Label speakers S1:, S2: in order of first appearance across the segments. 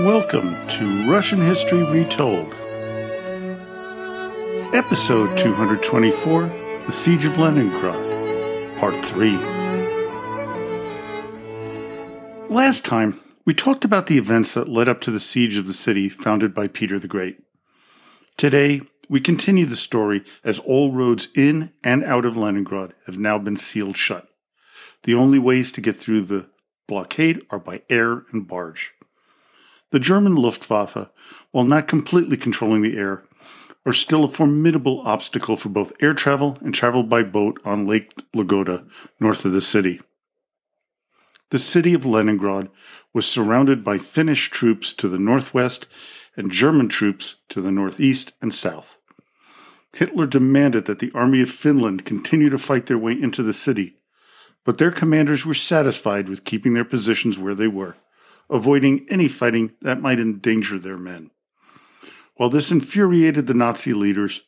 S1: Welcome to Russian History Retold. Episode 224 The Siege of Leningrad, Part 3. Last time, we talked about the events that led up to the siege of the city founded by Peter the Great. Today, we continue the story as all roads in and out of Leningrad have now been sealed shut. The only ways to get through the blockade are by air and barge. The German Luftwaffe, while not completely controlling the air, are still a formidable obstacle for both air travel and travel by boat on Lake Ladoga, north of the city. The city of Leningrad was surrounded by Finnish troops to the northwest and German troops to the northeast and south. Hitler demanded that the army of Finland continue to fight their way into the city, but their commanders were satisfied with keeping their positions where they were, avoiding any fighting that might endanger their men. While this infuriated the Nazi leaders,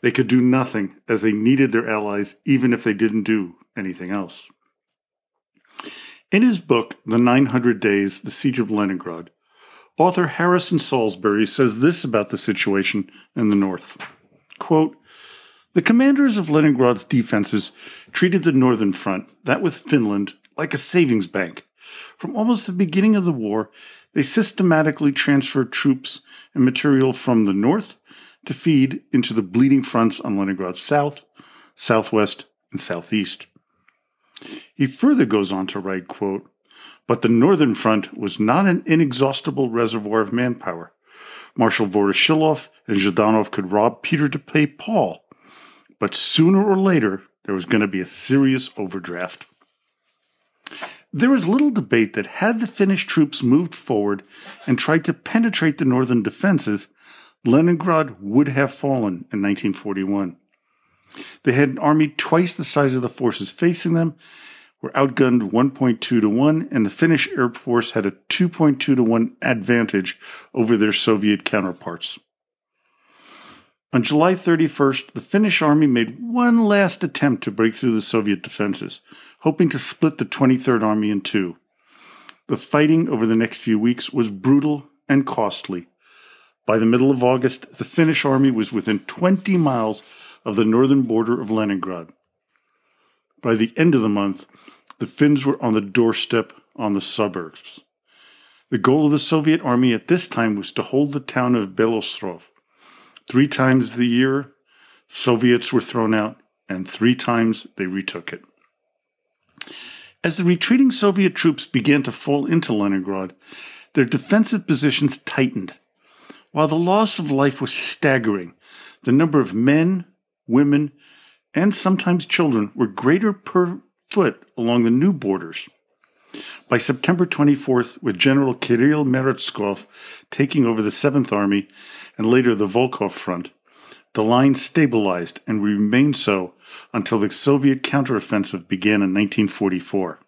S1: they could do nothing as they needed their allies even if they didn't do anything else. In his book, The 900 Days, The Siege of Leningrad, author Harrison Salisbury says this about the situation in the north. Quote, the commanders of Leningrad's defenses treated the northern front, that with Finland, like a savings bank. From almost the beginning of the war, they systematically transferred troops and material from the north to feed into the bleeding fronts on Leningrad's south, southwest, and southeast. He further goes on to write, quote, but the northern front was not an inexhaustible reservoir of manpower. Marshal Voroshilov and Zhdanov could rob Peter to pay Paul, but sooner or later, there was going to be a serious overdraft. There was little debate that had the Finnish troops moved forward and tried to penetrate the northern defenses, Leningrad would have fallen in 1941. They had an army twice the size of the forces facing them, were outgunned 1.2 to 1, and the Finnish Air Force had a 2.2 to 1 advantage over their Soviet counterparts. On July 31st, the Finnish army made one last attempt to break through the Soviet defenses, hoping to split the 23rd Army in two. The fighting over the next few weeks was brutal and costly. By the middle of August, the Finnish army was within 20 miles of the northern border of Leningrad. By the end of the month, the Finns were on the doorstep on the suburbs. The goal of the Soviet army at this time was to hold the town of Beloostrov. Three times the year, Soviets were thrown out, and three times they retook it. As the retreating Soviet troops began to fall into Leningrad, their defensive positions tightened. While the loss of life was staggering, the number of men, women, and sometimes children were greater per foot along the new borders. By September 24th, with General Kirill Meretskov taking over the 7th Army and later the Volkhov Front, the line stabilized and remained so until the Soviet counteroffensive began in 1944.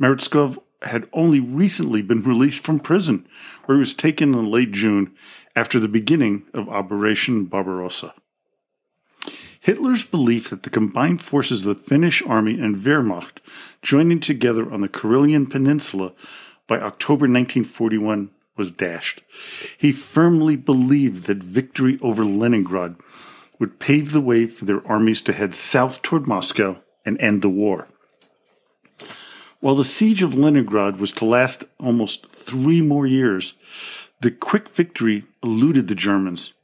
S1: Meretskov had only recently been released from prison, where he was taken in late June after the beginning of Operation Barbarossa. Hitler's belief that the combined forces of the Finnish army and Wehrmacht joining together on the Karelian Peninsula by October 1941 was dashed. He firmly believed that victory over Leningrad would pave the way for their armies to head south toward Moscow and end the war. While the siege of Leningrad was to last almost three more years, the quick victory eluded the Germans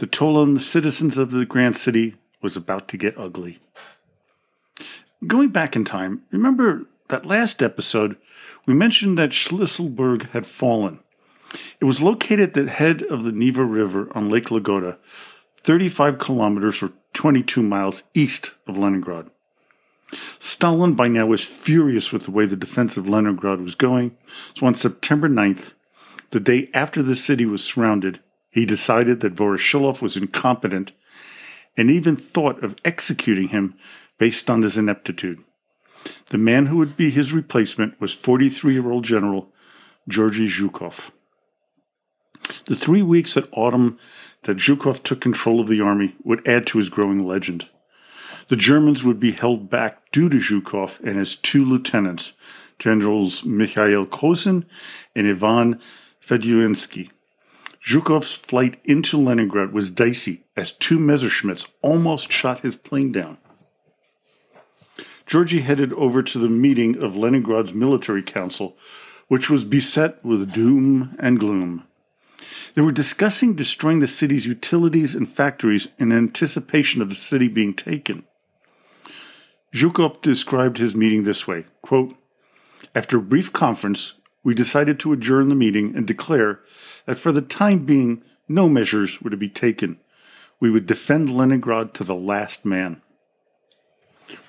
S1: the toll on the citizens of the Grand City was about to get ugly. Going back in time, remember that last episode we mentioned that Shlisselburg had fallen. It was located at the head of the Neva River on Lake Ladoga, 35 kilometers or 22 miles east of Leningrad. Stalin by now was furious with the way the defense of Leningrad was going, so on September 9th, the day after the city was surrounded, he decided that Voroshilov was incompetent and even thought of executing him based on his ineptitude. The man who would be his replacement was 43 year old General Georgy Zhukov. The three weeks at autumn that Zhukov took control of the army would add to his growing legend. The Germans would be held back due to Zhukov and his two lieutenants, Generals Mikhail Khozin and Ivan Fedyuninsky. Zhukov's flight into Leningrad was dicey as two Messerschmitts almost shot his plane down. Georgy headed over to the meeting of Leningrad's military council, which was beset with doom and gloom. They were discussing destroying the city's utilities and factories in anticipation of the city being taken. Zhukov described his meeting this way quote, After a brief conference, we decided to adjourn the meeting and declare that for the time being, no measures were to be taken. We would defend Leningrad to the last man.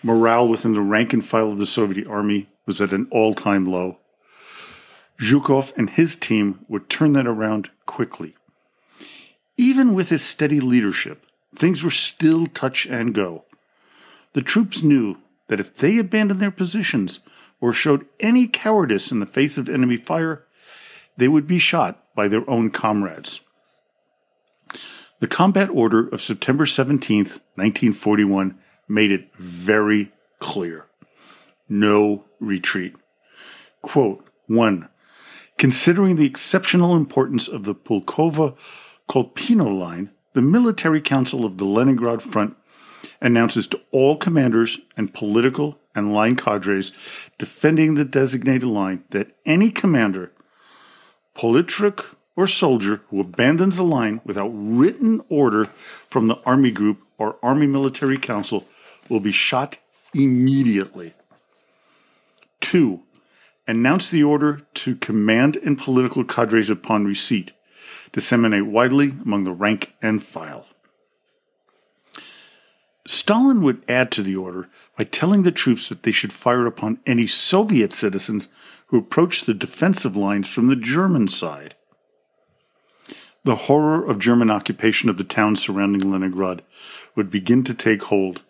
S1: Morale within the rank and file of the Soviet army was at an all time low. Zhukov and his team would turn that around quickly. Even with his steady leadership, things were still touch and go. The troops knew that if they abandoned their positions or showed any cowardice in the face of enemy fire, they would be shot by their own comrades. The combat order of September 17, 1941, made it very clear no retreat. Quote 1. Considering the exceptional importance of the Pulkovo Kolpino line, the Military Council of the Leningrad Front announces to all commanders and political and line cadres defending the designated line that any commander, politruk, or soldier who abandons the line without written order from the Army Group or Army Military Council will be shot immediately. Two, announce the order to command and political cadres upon receipt. Disseminate widely among the rank and file. Stalin would add to the order by telling the troops that they should fire upon any Soviet citizens who approached the defensive lines from the German side. The horror of German occupation of the towns surrounding Leningrad would begin to take hold,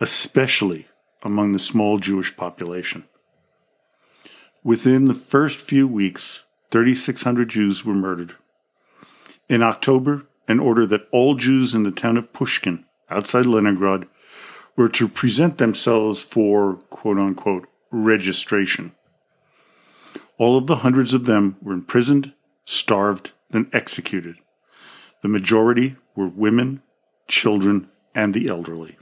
S1: especially among the small Jewish population. Within the first few weeks, 3,600 Jews were murdered. In October, an order that all Jews in the town of Pushkin, outside Leningrad, were to present themselves for quote unquote registration. All of the hundreds of them were imprisoned, starved, then executed. The majority were women, children, and the elderly.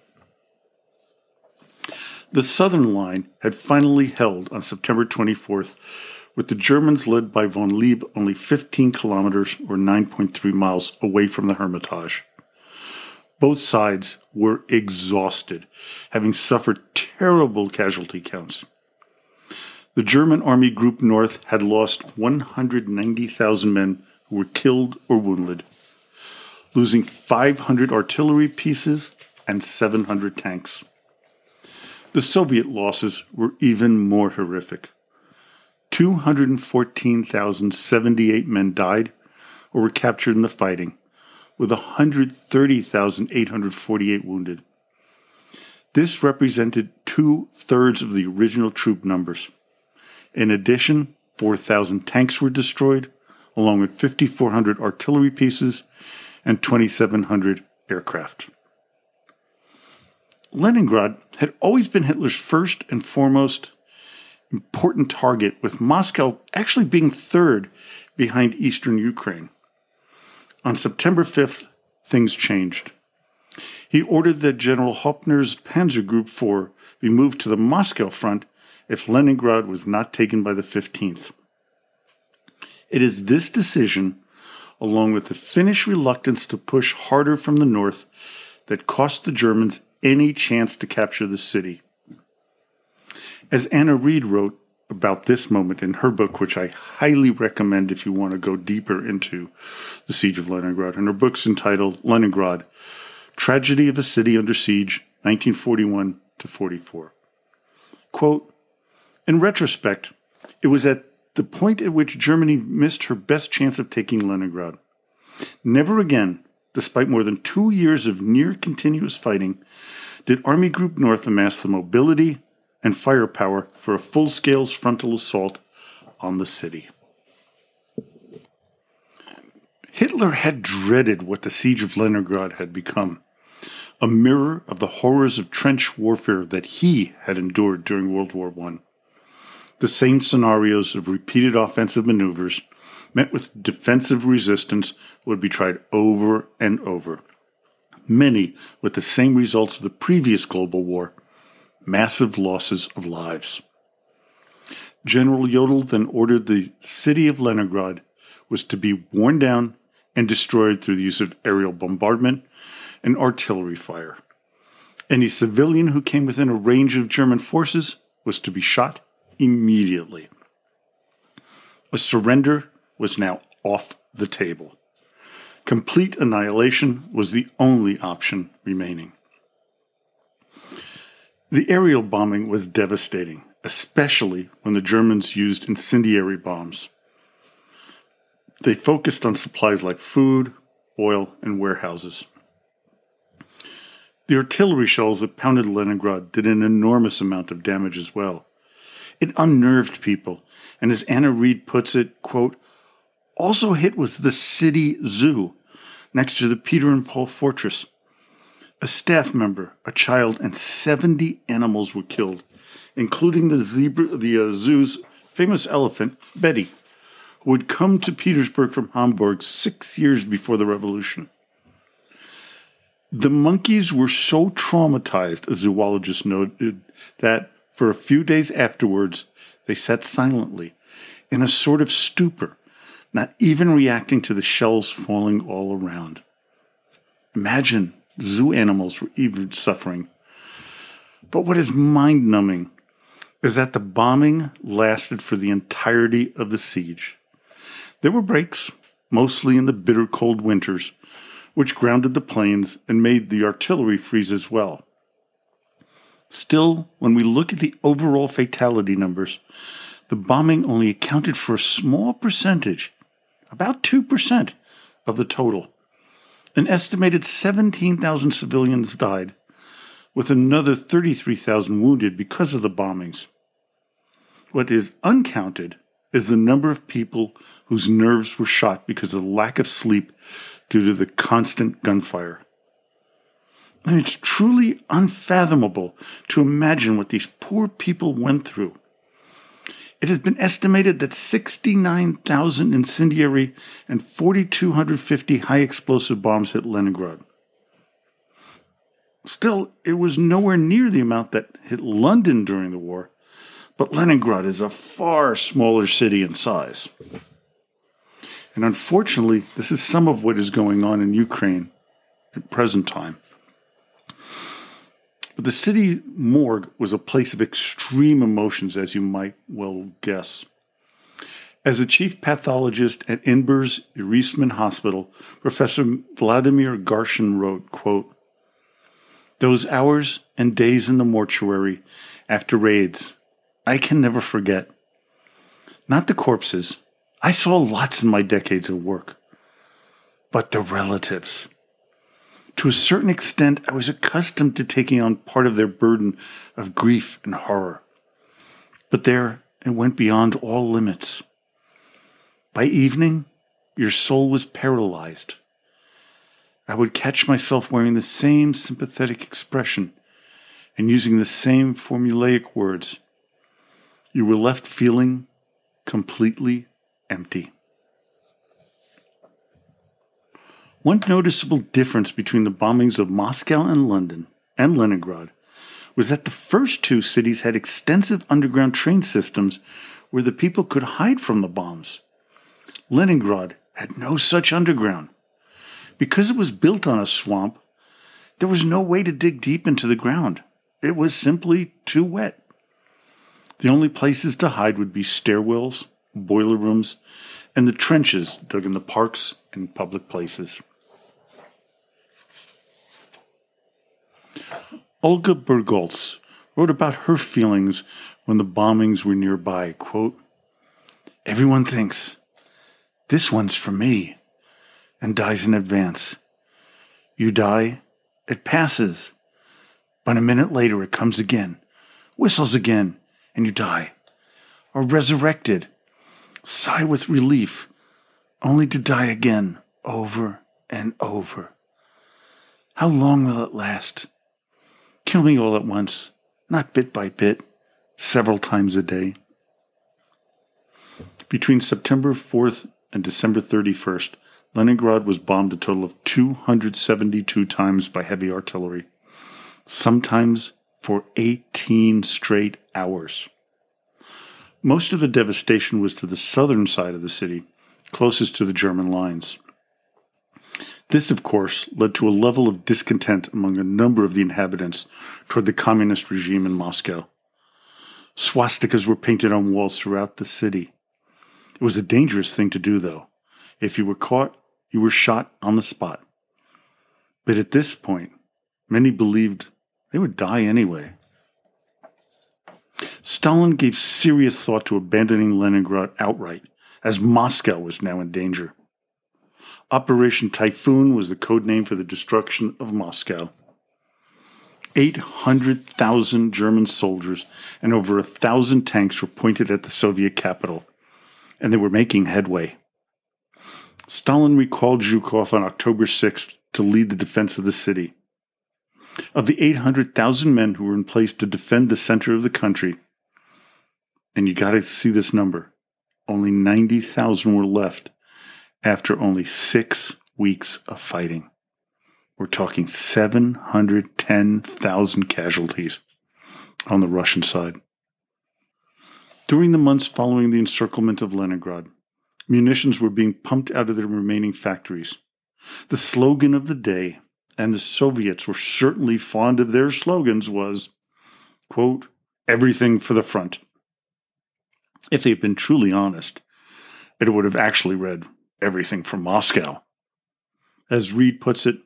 S1: The southern line had finally held on September 24th, with the Germans led by von Leeb only 15 kilometers or 9.3 miles away from the Hermitage. Both sides were exhausted, having suffered terrible casualty counts. The German Army Group North had lost 190,000 men who were killed or wounded, losing 500 artillery pieces and 700 tanks. The Soviet losses were even more horrific. 214,078 men died or were captured in the fighting, with 130,848 wounded. This represented two thirds of the original troop numbers. In addition, 4,000 tanks were destroyed, along with 5,400 artillery pieces and 2,700 aircraft. Leningrad had always been Hitler's first and foremost important target, with Moscow actually being third behind eastern Ukraine. On September 5th, things changed. He ordered that General Hoepner's Panzer Group 4 be moved to the Moscow front if Leningrad was not taken by the 15th. It is this decision, along with the Finnish reluctance to push harder from the north, that cost the Germans any chance to capture the city. As Anna Reid wrote about this moment in her book, which I highly recommend if you want to go deeper into the siege of Leningrad, and her book's entitled Leningrad Tragedy of a City Under Siege, 1941 to 44. Quote, in retrospect, it was at the point at which Germany missed her best chance of taking Leningrad. Never again, despite more than two years of near continuous fighting, did Army Group North amass the mobility and firepower for a full scale frontal assault on the city. Hitler had dreaded what the siege of Leningrad had become a mirror of the horrors of trench warfare that he had endured during World War I. The same scenarios of repeated offensive maneuvers met with defensive resistance would be tried over and over. Many with the same results of the previous global war massive losses of lives. General Jodl then ordered the city of Leningrad was to be worn down and destroyed through the use of aerial bombardment and artillery fire. Any civilian who came within a range of German forces was to be shot immediately. A surrender was now off the table. Complete annihilation was the only option remaining. The aerial bombing was devastating, especially when the Germans used incendiary bombs. They focused on supplies like food, oil, and warehouses. The artillery shells that pounded Leningrad did an enormous amount of damage as well. It unnerved people, and as Anna Reid puts it, quote, also hit was the city zoo next to the Peter and Paul Fortress. A staff member, a child, and 70 animals were killed, including the zebra, the uh, zoo's famous elephant, Betty, who had come to Petersburg from Hamburg six years before the revolution. The monkeys were so traumatized, a zoologist noted, that for a few days afterwards they sat silently, in a sort of stupor, not even reacting to the shells falling all around. Imagine zoo animals were even suffering. But what is mind numbing is that the bombing lasted for the entirety of the siege. There were breaks, mostly in the bitter cold winters, which grounded the planes and made the artillery freeze as well. Still, when we look at the overall fatality numbers, the bombing only accounted for a small percentage, about 2% of the total. An estimated 17,000 civilians died, with another 33,000 wounded because of the bombings. What is uncounted is the number of people whose nerves were shot because of the lack of sleep due to the constant gunfire. And it's truly unfathomable to imagine what these poor people went through. It has been estimated that 69,000 incendiary and 4,250 high explosive bombs hit Leningrad. Still, it was nowhere near the amount that hit London during the war, but Leningrad is a far smaller city in size. And unfortunately, this is some of what is going on in Ukraine at present time. But the city morgue was a place of extreme emotions, as you might well guess. As the chief pathologist at Inber's Erisman Hospital, Professor Vladimir Garshin wrote, quote, Those hours and days in the mortuary after raids, I can never forget. Not the corpses, I saw lots in my decades of work. But the relatives. To a certain extent, I was accustomed to taking on part of their burden of grief and horror. But there it went beyond all limits. By evening, your soul was paralyzed. I would catch myself wearing the same sympathetic expression and using the same formulaic words. You were left feeling completely empty. One noticeable difference between the bombings of Moscow and London and Leningrad was that the first two cities had extensive underground train systems where the people could hide from the bombs. Leningrad had no such underground. Because it was built on a swamp, there was no way to dig deep into the ground. It was simply too wet. The only places to hide would be stairwells, boiler rooms, and the trenches dug in the parks and public places. Olga Berggolts wrote about her feelings when the bombings were nearby. Quote, Everyone thinks, this one's for me, and dies in advance. You die, it passes, but a minute later it comes again, whistles again, and you die, are resurrected sigh with relief, only to die again over and over. How long will it last? Kill me all at once, not bit by bit, several times a day. Between September 4th and December 31st, Leningrad was bombed a total of 272 times by heavy artillery, sometimes for 18 straight hours. Most of the devastation was to the southern side of the city, closest to the German lines. This, of course, led to a level of discontent among a number of the inhabitants toward the communist regime in Moscow. Swastikas were painted on walls throughout the city. It was a dangerous thing to do, though. If you were caught, you were shot on the spot. But at this point, many believed they would die anyway. Stalin gave serious thought to abandoning Leningrad outright, as Moscow was now in danger. Operation Typhoon was the code name for the destruction of Moscow. 800,000 German soldiers and over a thousand tanks were pointed at the Soviet capital, and they were making headway. Stalin recalled Zhukov on October 6th to lead the defense of the city. Of the 800,000 men who were in place to defend the center of the country, and you got to see this number, only 90,000 were left after only six weeks of fighting. We're talking 710,000 casualties on the Russian side. During the months following the encirclement of Leningrad, munitions were being pumped out of the remaining factories. The slogan of the day, and the Soviets were certainly fond of their slogans, was, quote, everything for the front. If they had been truly honest, it would have actually read, everything from Moscow. As Reid puts it,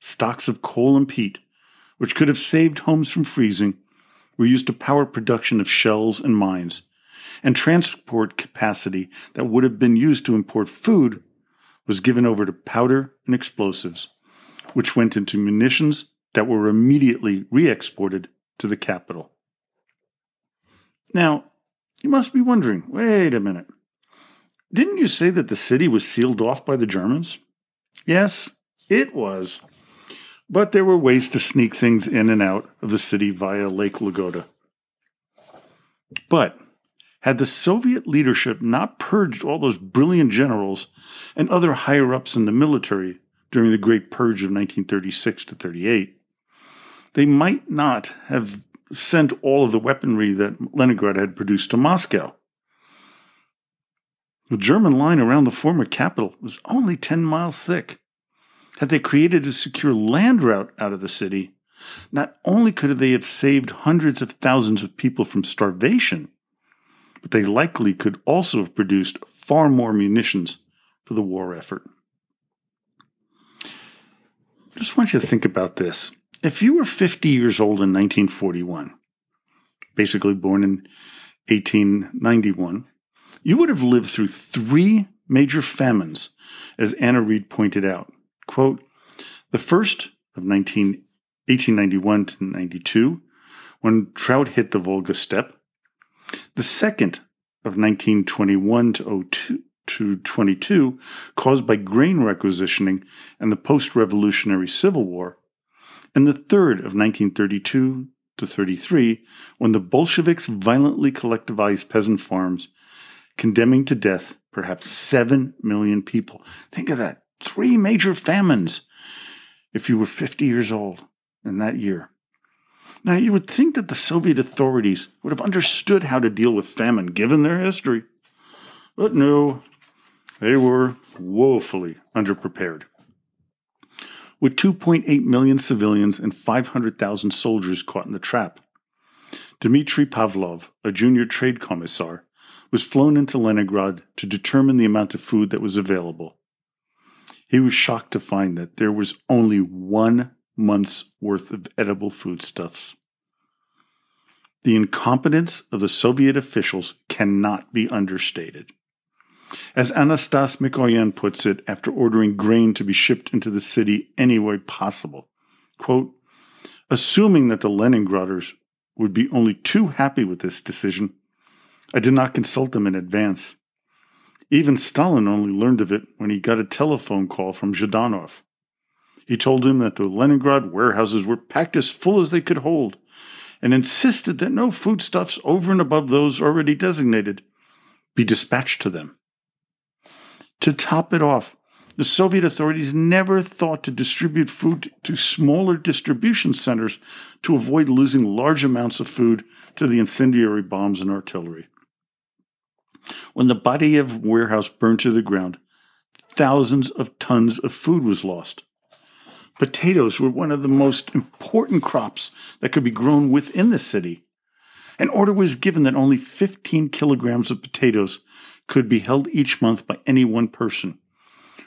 S1: stocks of coal and peat, which could have saved homes from freezing, were used to power production of shells and mines, and transport capacity that would have been used to import food was given over to powder and explosives, which went into munitions that were immediately re exported to the capital. Now, you must be wondering wait a minute. Didn't you say that the city was sealed off by the Germans? Yes, it was. But there were ways to sneak things in and out of the city via Lake Ladoga. But had the Soviet leadership not purged all those brilliant generals and other higher ups in the military during the Great Purge of 1936 to 38, they might not have sent all of the weaponry that Leningrad had produced to Moscow. The German line around the former capital was only 10 miles thick. Had they created a secure land route out of the city, not only could they have saved hundreds of thousands of people from starvation, but they likely could also have produced far more munitions for the war effort. I just want you to think about this. If you were 50 years old in 1941, basically born in 1891, you would have lived through three major famines, as Anna Reid pointed out. Quote, the first of 19, 1891 to 92, when drought hit the Volga steppe, the second of 1921 to 02 to 22, caused by grain requisitioning and the post revolutionary Civil War, and the third of 1932 to 33, when the Bolsheviks violently collectivized peasant farms, condemning to death perhaps 7 million people. Think of that three major famines if you were 50 years old in that year. Now, you would think that the Soviet authorities would have understood how to deal with famine given their history. But no, they were woefully underprepared. With 2.8 million civilians and 500,000 soldiers caught in the trap, Dmitry Pavlov, a junior trade commissar, was flown into Leningrad to determine the amount of food that was available. He was shocked to find that there was only one month's worth of edible foodstuffs. The incompetence of the Soviet officials cannot be understated. As Anastas Mikoyan puts it after ordering grain to be shipped into the city any way possible, quote, assuming that the Leningraders would be only too happy with this decision, I did not consult them in advance. Even Stalin only learned of it when he got a telephone call from Zhdanov. He told him that the Leningrad warehouses were packed as full as they could hold and insisted that no foodstuffs over and above those already designated be dispatched to them. To top it off, the Soviet authorities never thought to distribute food to smaller distribution centers to avoid losing large amounts of food to the incendiary bombs and artillery. When the Badayev warehouse burned to the ground, thousands of tons of food was lost. Potatoes were one of the most important crops that could be grown within the city. An order was given that only 15 kilograms of potatoes could be held each month by any one person,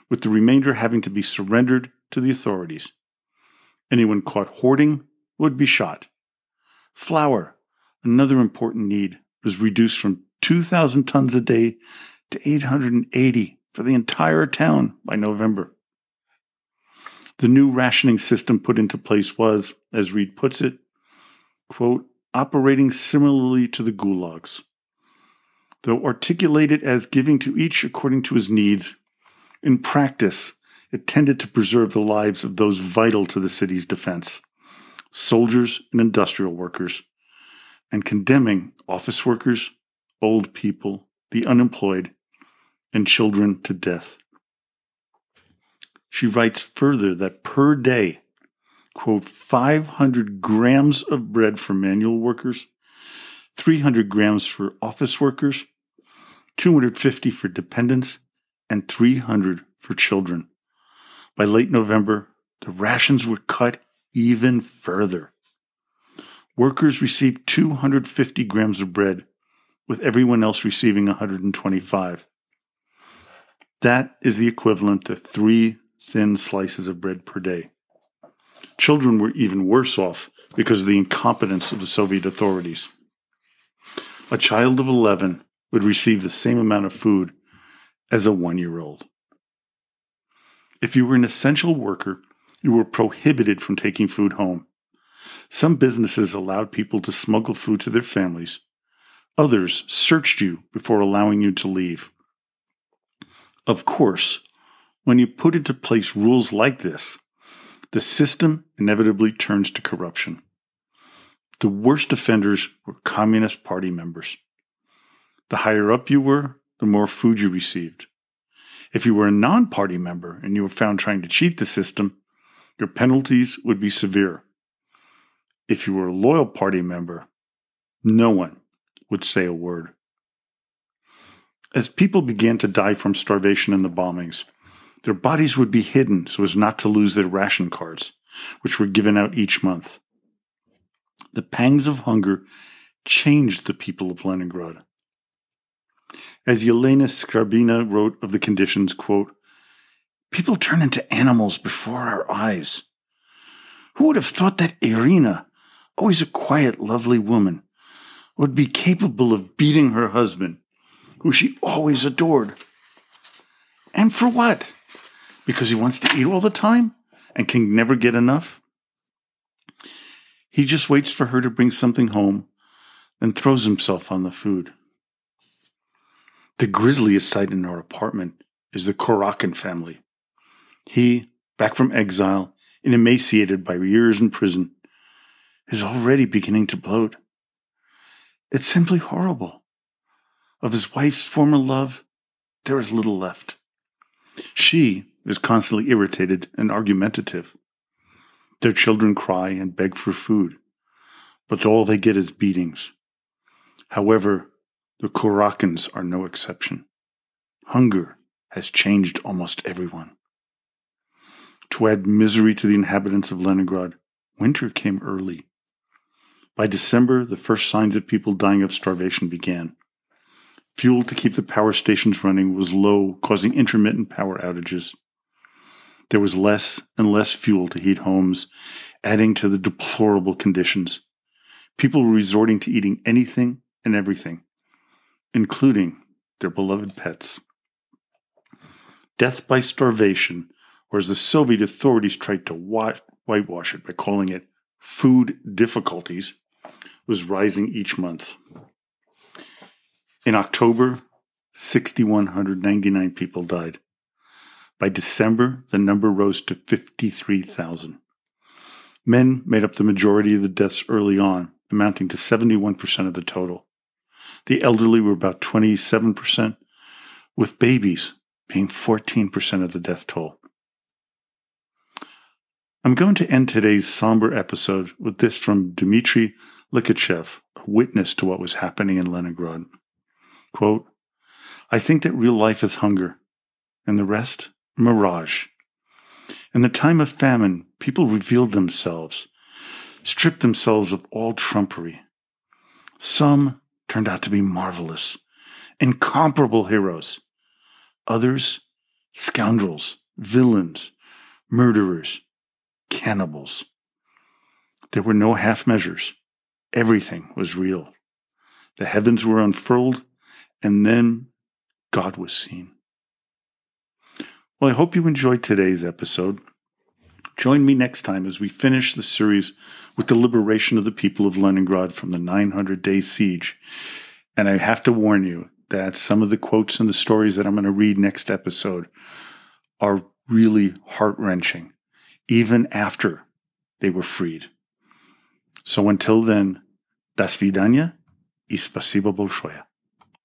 S1: with the remainder having to be surrendered to the authorities. Anyone caught hoarding would be shot. Flour, another important need, was reduced from 2,000 tons a day to 880 for the entire town by November. The new rationing system put into place was, as Reid puts it, quote, operating similarly to the gulags. Though articulated as giving to each according to his needs, in practice, it tended to preserve the lives of those vital to the city's defense soldiers and industrial workers, and condemning office workers, old people, the unemployed, and children to death. She writes further that per day, quote, 500 grams of bread for manual workers, 300 grams for office workers, 250 for dependents, and 300 for children. By late November, the rations were cut even further. Workers received 250 grams of bread, with everyone else receiving 125. That is the equivalent to three thin slices of bread per day. Children were even worse off because of the incompetence of the Soviet authorities. A child of 11 would receive the same amount of food as a one year old. If you were an essential worker, you were prohibited from taking food home. Some businesses allowed people to smuggle food to their families. Others searched you before allowing you to leave. Of course, when you put into place rules like this, the system inevitably turns to corruption. The worst offenders were Communist Party members. The higher up you were, the more food you received. If you were a non party member and you were found trying to cheat the system, your penalties would be severe. If you were a loyal party member, no one would say a word. As people began to die from starvation in the bombings, their bodies would be hidden so as not to lose their ration cards, which were given out each month. The pangs of hunger changed the people of Leningrad. As Yelena Skarbina wrote of the conditions, quote, People turn into animals before our eyes. Who would have thought that Irina, always a quiet, lovely woman, would be capable of beating her husband, who she always adored? And for what? because he wants to eat all the time and can never get enough? He just waits for her to bring something home and throws himself on the food. The grisliest sight in our apartment is the Kurakin family. He, back from exile and emaciated by years in prison, is already beginning to bloat. It's simply horrible. Of his wife's former love, there is little left. She, is constantly irritated and argumentative. Their children cry and beg for food, but all they get is beatings. However, the Kurakins are no exception. Hunger has changed almost everyone. To add misery to the inhabitants of Leningrad, winter came early. By December, the first signs of people dying of starvation began. Fuel to keep the power stations running was low, causing intermittent power outages. There was less and less fuel to heat homes, adding to the deplorable conditions. People were resorting to eating anything and everything, including their beloved pets. Death by starvation, or as the Soviet authorities tried to whitewash it by calling it food difficulties, was rising each month. In October, 6,199 people died. By December, the number rose to 53,000. Men made up the majority of the deaths early on, amounting to 71% of the total. The elderly were about 27%, with babies being 14% of the death toll. I'm going to end today's somber episode with this from Dmitry Likhachev, a witness to what was happening in Leningrad. Quote, I think that real life is hunger, and the rest, mirage. In the time of famine, people revealed themselves, stripped themselves of all trumpery. Some turned out to be marvelous, incomparable heroes. Others, scoundrels, villains, murderers, cannibals. There were no half measures. Everything was real. The heavens were unfurled, and then God was seen. Well, I hope you enjoyed today's episode. Join me next time as we finish the series with the liberation of the people of Leningrad from the 900 day siege. And I have to warn you that some of the quotes and the stories that I'm going to read next episode are really heart wrenching, even after they were freed. So until then, до свидания и спасибо большое.